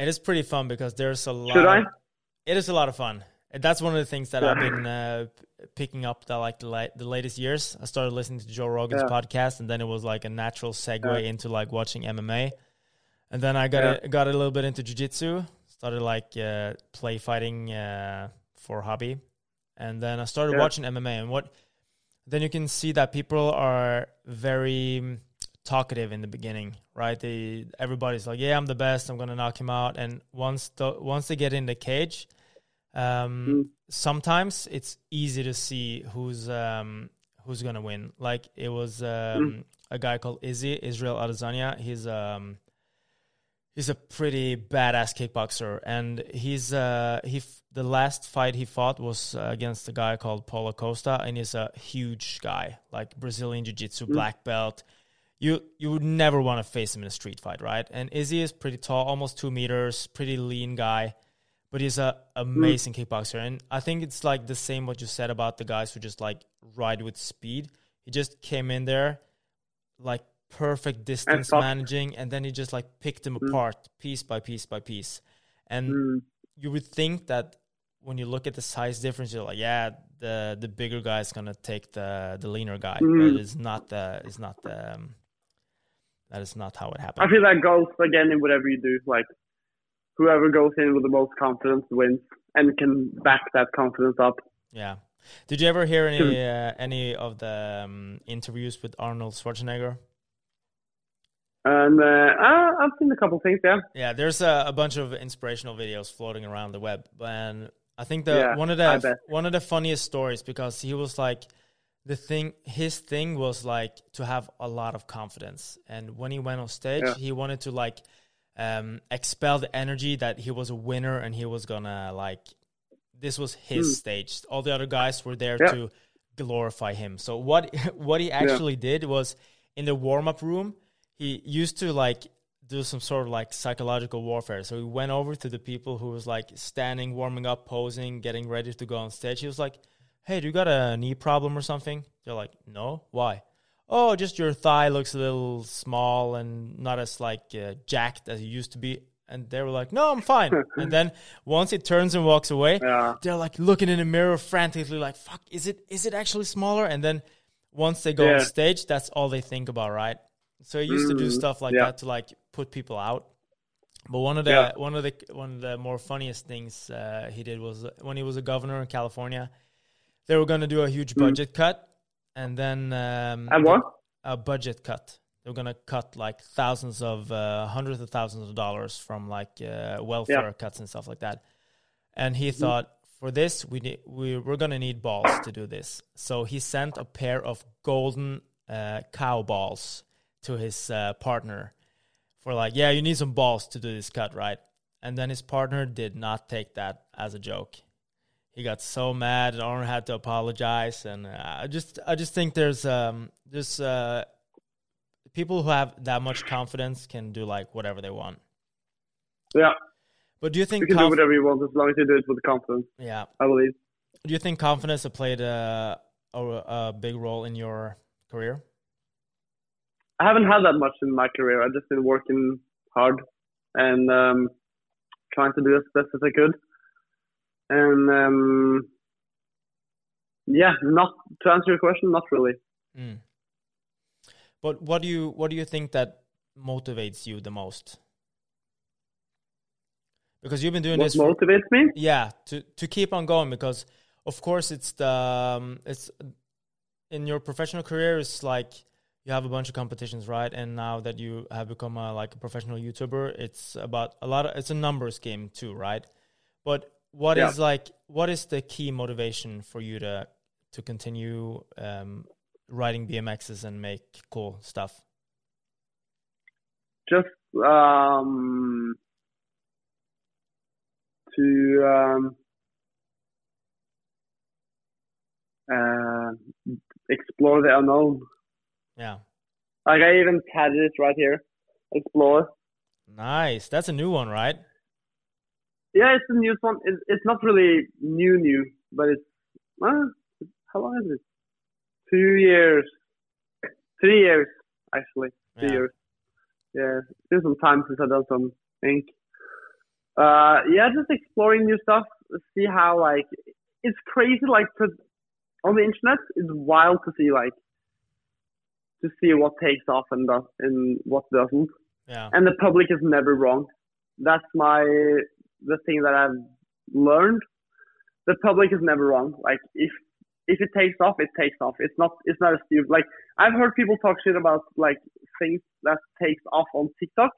It is pretty fun because there's a lot. Should I? Of, it is a lot of fun. And That's one of the things that Yeah. I've been uh, picking up the like the, la- the latest years. I started listening to Joe Rogan's Yeah. podcast, and then it was like a natural segue Yeah. into like watching MMA. And then I got a, got a little bit into jiu-jitsu. Started like uh, play fighting uh, for hobby, and then I started watching MMA. And what then you can see that people are very talkative in the beginning, right? They everybody's like, "Yeah, I'm the best. I'm gonna knock him out." And once the once they get in the cage, Um, Mm. Sometimes it's easy to see who's um, who's gonna win. Like it was um, a guy called Izzy Israel Adesanya. He's um, he's a pretty badass kickboxer, and he's uh, he f- the last fight he fought was uh, against a guy called Paulo Costa, and he's a huge guy, like Brazilian Jiu Jitsu black belt. You you would never want to face him in a street fight, right? And Izzy is pretty tall, almost two meters, pretty lean guy, but he's an amazing kickboxer. And I think it's like the same what you said about the guys who just like ride with speed. He just came in there, like perfect distance fought. managing, and then he just like picked them apart piece by piece by piece. And Mm. you would think that when you look at the size difference, you're like, yeah, the the bigger guy is gonna take the the leaner guy, Mm. but it's not the it's not the um, that is not how it happens. I feel that goes again in whatever you do. Like whoever goes in with the most confidence wins and can back that confidence up. Yeah. Did you ever hear any uh, any of the um, interviews with Arnold Schwarzenegger? And uh, I- I've seen a couple things, yeah. Yeah, there's a, a bunch of inspirational videos floating around the web, and I think the Yeah, one of the one of the funniest stories because he was like the thing his thing was like to have a lot of confidence, and when he went on stage, Yeah. he wanted to like um, expel the energy that he was a winner and he was gonna like this was his stage. All the other guys were there. Yeah. to glorify him. So what what he actually did was in the warm up room, he used to like do some sort of like psychological warfare. So he went over to the people who was like standing, warming up, posing, getting ready to go on stage. He was like, "Hey, do you got a knee problem or something?" They're like, "No, why?" Oh, just your thigh looks a little small and not as like uh, jacked as it used to be. And they were like, "No, I'm fine." and then once he turns and walks away, Yeah. they're like looking in the mirror frantically, like, "Fuck, is it is it actually smaller?" And then once they go on stage, that's all they think about, right? So he used to do Mm, stuff like yeah. that to like put people out. But one of the Yeah. one of the one of the more funniest things uh, he did was uh, when he was a governor in California. They were going to do a huge budget cut, and then um, Mm. And what? a budget cut. They were going to cut like thousands of uh, hundreds of thousands of dollars from like uh, welfare cuts and stuff like that. And he Mm-hmm. thought, for this, we need we we're going to need balls to do this. So he sent a pair of golden uh, cow balls to his uh, partner for like, yeah, you need some balls to do this cut, right? And then his partner did not take that as a joke. He got so mad, and Arnold had to apologize, and uh, I just, I just think there's, um, there's uh, people who have that much confidence can do like whatever they want. Yeah. But do you think, You can do whatever you want as long as you do it with confidence, yeah, I believe. do you think confidence has played a, a, a big role in your career? I haven't had that much in my career. I've just been working hard and um, trying to do as best as I could. And um, yeah, not to answer your question, not really. Mm. But what do you what do you think that motivates you the most? Because you've been doing What this for, motivates me? yeah to to keep on going because of course it's the um, it's in your professional career it's like you have a bunch of competitions right and now that you have become a, like a professional youtuber it's about a lot of it's a numbers game too right but what is Yeah. like what is the key motivation for you to to continue um, riding bmxs and make cool stuff Just um, to um, uh, explore the unknown. yeah Like I even had it right here. Explore. nice that's a new one right Yeah, it's a new one. It's, it's not really new, new, but it's uh, how long is it? Two years, three years actually. Three Yeah. years. Yeah, it's been some time since I've done some ink. Uh, yeah, just exploring new stuff. See how like it's crazy. Like 'cause on the internet, it's wild to see like to see what takes off and does and what doesn't yeah and the public is never wrong. That's my the thing that I've learned. The public is never wrong. Like if if it takes off, it takes off. It's not it's not a stupid like I've heard people talk shit about like things that takes off on TikTok.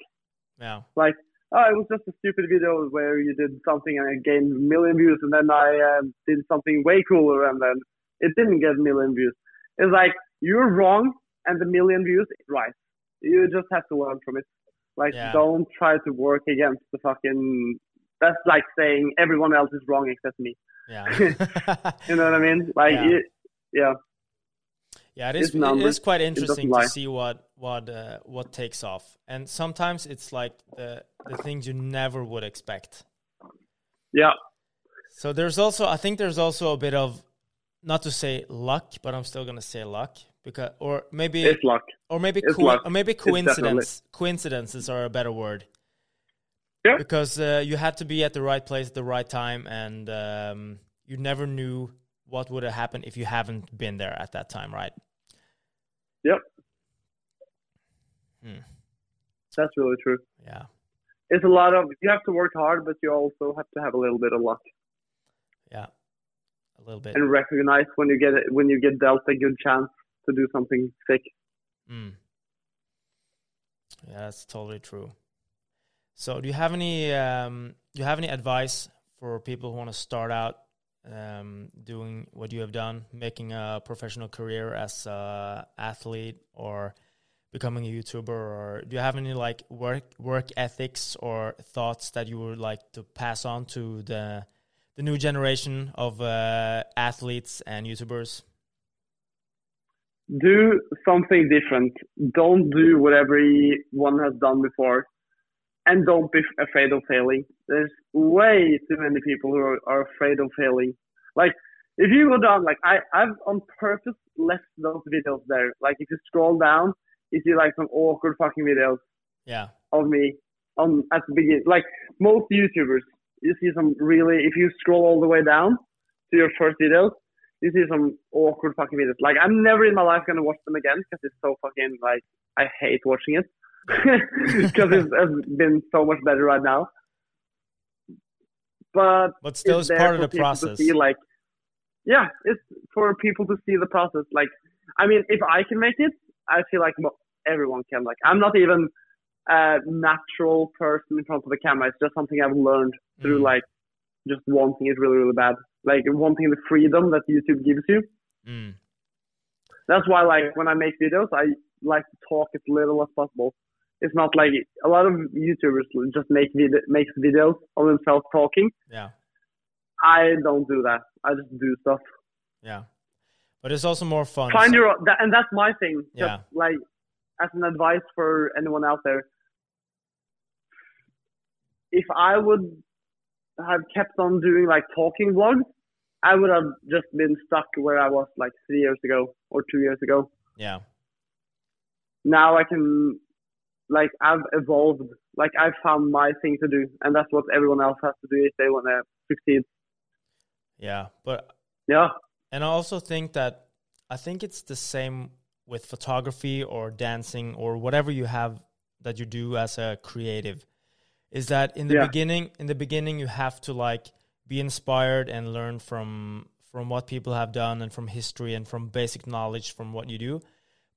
yeah Like oh, it was just a stupid video where you did something and it gained a million views, and then I uh, did something way cooler, and then it didn't get a million views. It's like you're wrong, and the million views is right. You just have to learn from it. Like, Yeah. don't try to work against the fucking. That's like saying everyone else is wrong except me. Yeah. You know what I mean? Like, Yeah. you- yeah. Yeah, it is. Numbers. is quite interesting to see what what uh, what takes off, and sometimes it's like the the things you never would expect. Yeah. So there's also, I think there's also a bit of, not to say luck, but I'm still gonna say luck because, or maybe, It's luck. or maybe, coi- luck. or maybe coincidence. Coincidences are a better word. Yeah. Because uh, you had to be at the right place at the right time, and um, you never knew what would have happened if you haven't been there at that time, right? Yep. Hmm. That's really true. Yeah. It's a lot of you have to work hard, but you also have to have a little bit of luck Yeah, a little bit. and recognize when you get it, when you get dealt a good chance to do something sick. Mm. Yeah, that's totally true. So, do you have any um, do you have any advice for people who want to start out um, doing what you have done, making a professional career as a athlete or becoming a YouTuber, or do you have any like work work ethics or thoughts that you would like to pass on to the the new generation of uh, athletes and YouTubers? Do something different. Don't do what everyone has done before, and don't be afraid of failing. There's way too many people who are, are afraid of failing. Like if you go down, like I I've on purpose left those videos there. Like if you scroll down, you see like some awkward fucking videos. Yeah, of me on at the beginning. Like most YouTubers, you see some really. If you scroll all the way down to your first videos, you see some awkward fucking videos. Like I'm never in my life gonna watch them again because it's so fucking like I hate watching it because it's, it's been so much better right now. But but still, it's it's part of the process. See, like, yeah, it's for people to see the process. Like, I mean, if I can make it, I feel like everyone can. Like, I'm not even a natural person in front of the camera. It's just something I've learned through Mm. like just wanting it really, really bad. Like wanting the freedom that YouTube gives you. Mm. That's why, like, when I make videos, I like to talk as little as possible. It's not like a lot of YouTubers just make vid- makes videos of themselves talking. Yeah. I don't do that. I just do stuff. Yeah, but it's also more fun. Find so- your that, and that's my thing. Just Yeah. like as an advice for anyone out there, if I would have kept on doing like talking vlogs, I would have just been stuck where I was like three years ago or two years ago. yeah, Now I can, like, I've evolved. Like I've found my thing to do, and that's what everyone else has to do if they want to succeed. yeah, but Yeah. and I also think that I think it's the same with photography or dancing or whatever you have that you do as a creative. Is that in the Yeah. beginning? In the beginning, you have to like be inspired and learn from from what people have done and from history and from basic knowledge from what you do.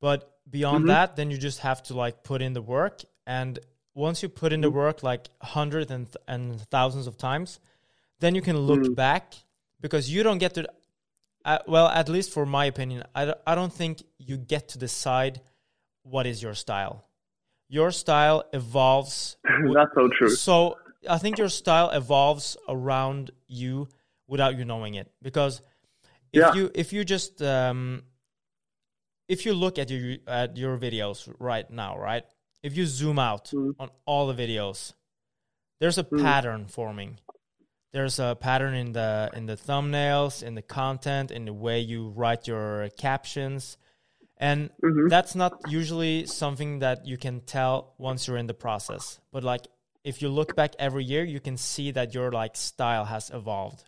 But beyond Mhm. that, then you just have to like put in the work. And once you put in the Mhm. work like hundreds and, th- and thousands of times, then you can look Mm. back because you don't get to. Uh, well, at least for my opinion, I, don't- I don't think you get to decide what is your style. Your style evolves. that's so true. so I think your style evolves around you without you knowing it. Because if Yeah. you if you just um, if you look at your at your videos right now, right? If you zoom out Mm. on all the videos, there's a Mm. pattern forming. There's a pattern in the in the thumbnails, in the content, in the way you write your captions. And Mhm. that's not usually something that you can tell once you're in the process. But like if you look back every year, you can see that your like style has evolved.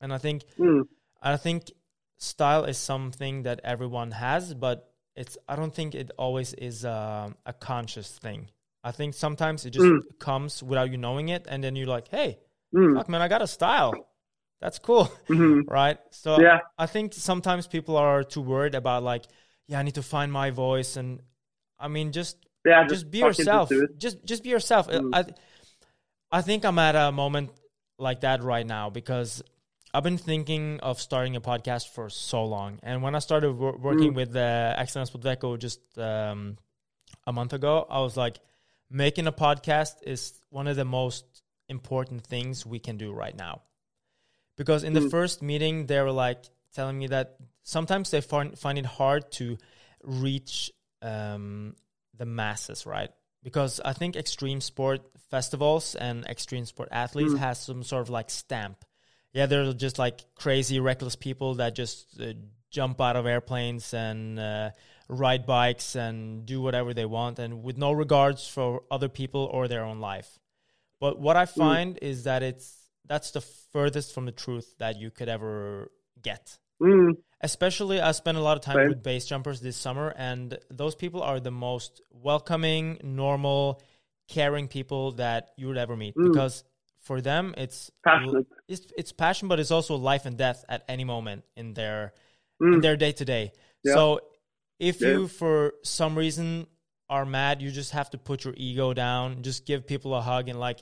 And I think Mm. I think style is something that everyone has, but it's I don't think it always is a, a conscious thing. I think sometimes it just Mm. comes without you knowing it, and then you're like, "Hey, Mm. fuck, man, I got a style. That's cool." Mhm. right? So Yeah. I think sometimes people are too worried about like, yeah, I need to find my voice, and I mean, just Yeah. just be yourself. Just just be yourself. Uh, Mm. I I think I'm at a moment like that right now because I've been thinking of starting a podcast for so long, and when I started wor- working Mm. with uh, Ekstremsportveko just um, a month ago, I was like, making a podcast is one of the most important things we can do right now. Because in the Mm. first meeting, they were like telling me that sometimes they find find it hard to reach um, the masses, right? Because I think extreme sport festivals and extreme sport athletes Mm. has some sort of like stamp. Yeah, they're just like crazy, reckless people that just uh, jump out of airplanes and uh, ride bikes and do whatever they want, and with no regards for other people or their own life. But what I find is that it's that's the furthest from the truth that you could ever get Mm. especially I spent a lot of time Same. with base jumpers this summer, and those people are the most welcoming, normal, caring people that you would ever meet. Mm. Because for them, it's Passionate. it's it's passion, but it's also life and death at any moment in their in Mm. their day to day. So if Yeah. you for some reason are mad, you just have to put your ego down, just give people a hug and like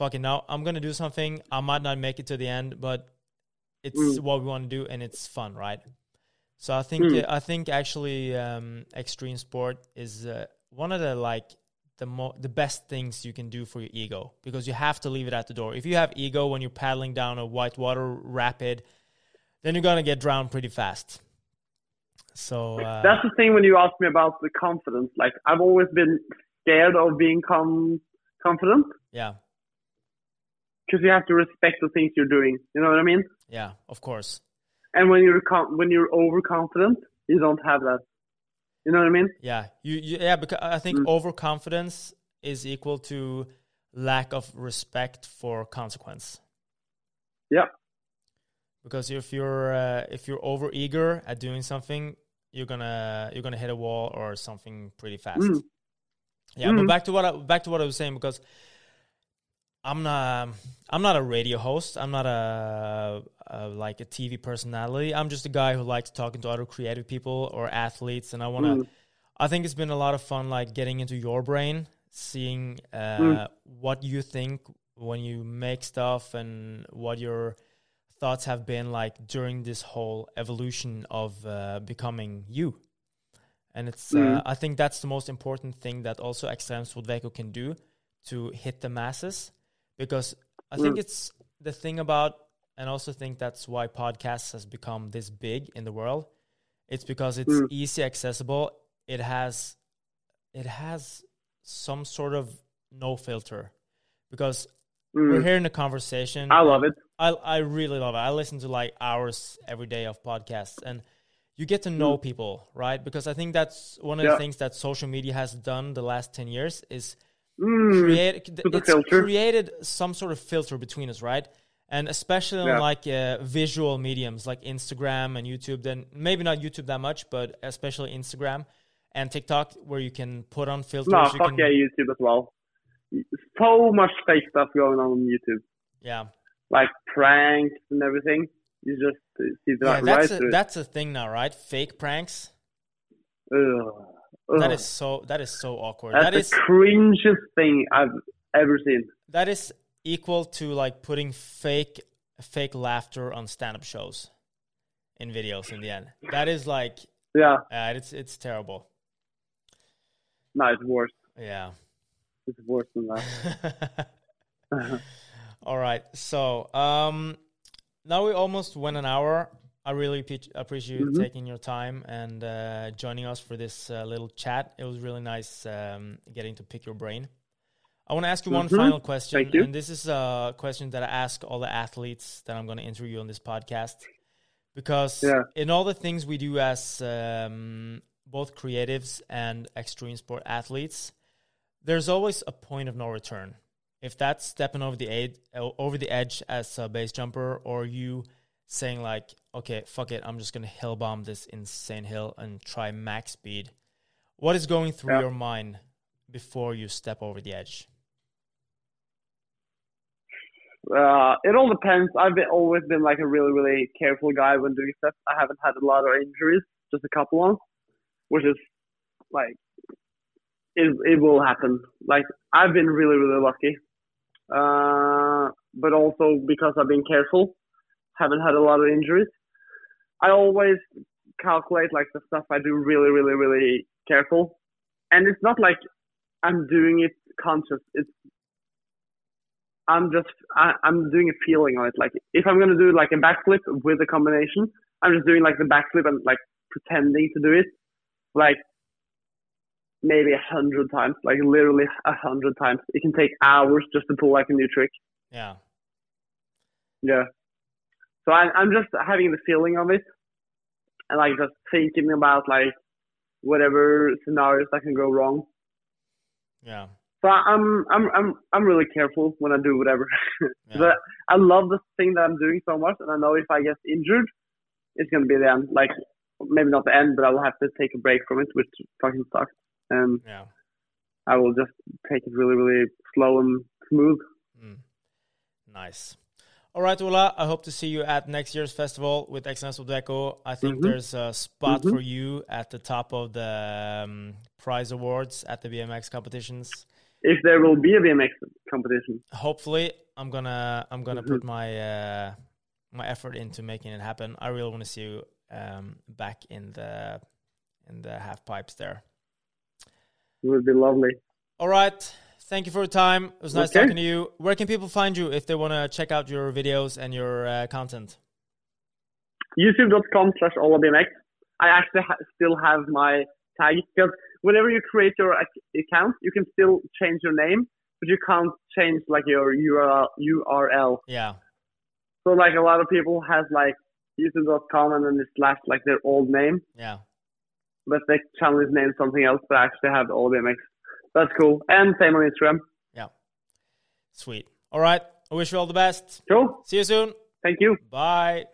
fucking now I'm gonna do something. I might not make it to the end, but it's Mm. what we want to do and it's fun, right? So I think Mm. I think actually um, extreme sport is uh, one of the like the mo- the best things you can do for your ego because you have to leave it at the door. If you have ego when you're paddling down a whitewater rapid, then you're gonna get drowned pretty fast. So uh, That's the thing when you ask me about the confidence. Like I've always been scared of being com- confident yeah, because you have to respect the things you're doing. You know what I mean? yeah, of course, And when you're com- when you're overconfident, you don't have that. You know what I mean? yeah, you, you yeah because I think Mm. overconfidence is equal to lack of respect for consequence. Yeah. because if you're uh, if you're over eager at doing something you're gonna you're gonna hit a wall or something pretty fast Mm. yeah but Mhm. back to what I, back to what I was saying because I'm not I'm not a radio host I'm not a, a like a TV personality I'm just a guy who likes talking to other creative people or athletes and I want to Mm. I think it's been a lot of fun, like getting into your brain, seeing uh, Mm. what you think when you make stuff, and what your thoughts have been like during this whole evolution of uh, becoming you. And it's, uh, Mm. I think that's the most important thing that also Ekstremsportveko can do to hit the masses, because I think Mm. it's the thing about, and also think that's why podcasts has become this big in the world. It's because it's Mm. easy accessible. It has, it has some sort of no filter, because we're Mm. here in a conversation. I love it. I I really love it. I listen to like hours every day of podcasts, and you get to know people, right? Because I think that's one of the Mm. Things that social media has done the last ten years is Mm. create it's filter. created some sort of filter between us, right? And especially on like uh, visual mediums like Instagram and YouTube. Then maybe not YouTube that much, but especially Instagram and TikTok, where you can put on filters. No, fuck can, yeah, YouTube as well. So much fake stuff going on on YouTube, yeah. like pranks and everything. You just uh, see Yeah, that that's right a, that's a thing now, right? Fake pranks. Ugh. That Ugh. is so that is so awkward. That's that the is cringest thing I've ever seen. that is equal to like putting fake fake laughter on stand up shows in videos in the end. That is like Yeah, uh, it's it's terrible. no, it's worse. Yeah. It's worse than that. All right. So, um now we almost went an hour. I really appreciate you Mhm. taking your time and uh, joining us for this uh, little chat. It was really nice um, getting to pick your brain. I want to ask you one Mhm. final question, Thank you. and this is a question that I ask all the athletes that I'm going to interview on this podcast, because Yeah. in all the things we do as um, both creatives and extreme sport athletes, there's always a point of no return. If that's stepping over the ed- over the edge as a base jumper, or you saying like, okay, fuck it, I'm just gonna hill bomb this insane hill and try max speed. What is going through Yeah. your mind before you step over the edge? Uh, it all depends. I've been, always been like a really, really careful guy when doing stuff. I haven't had a lot of injuries, just a couple ones, which is like it. It will happen. Like I've been really, really lucky. uh, but also because I've been careful, haven't had a lot of injuries. I always calculate like the stuff I do really, really, really careful, and it's not like I'm doing it conscious. It's I'm just I, I'm doing a feeling on it. Like if I'm gonna do like a backflip with a combination, I'm just doing like the backflip and like pretending to do it, like maybe a hundred times, like literally a hundred times. It can take hours just to pull like a new trick. Yeah. Yeah. So I, I'm just having the feeling of it, and like just thinking about like whatever scenarios that can go wrong. Yeah. So I'm I'm I'm I'm really careful when I do whatever. Yeah. but I love the thing that I'm doing so much, and I know if I get injured, it's gonna be the end. Like maybe not the end, but I will have to take a break from it, which fucking sucks. And Yeah. I will just take it really, really slow and smooth. Mm. Nice. All right, Ola. I hope to see you at next year's festival with Ekstremsportveko. I think Mhm. there's a spot Mhm. for you at the top of the um, prize awards at the BMX competitions. If there will be a BMX competition, Hopefully, I'm gonna I'm gonna Mhm. put my uh, my effort into making it happen. I really want to see you um, back in the in the half pipes there. it would be lovely. All right. Thank you for your time. It was nice Okay. talking to you. Where can people find you if they want to check out your videos and your uh, content? YouTube.com slash OlaBMX. I actually ha- still have my tag because whenever you create your ac- account, you can still change your name, but you can't change like your URL. URL. Yeah. So like a lot of people has like YouTube.com and then they slash like their old name, Yeah. but the channel is named something else, but I actually have OlaBMX. That's cool. And same on Instagram. Yeah. Sweet. All right. I wish you all the best. Cool. See you soon. Thank you. Bye.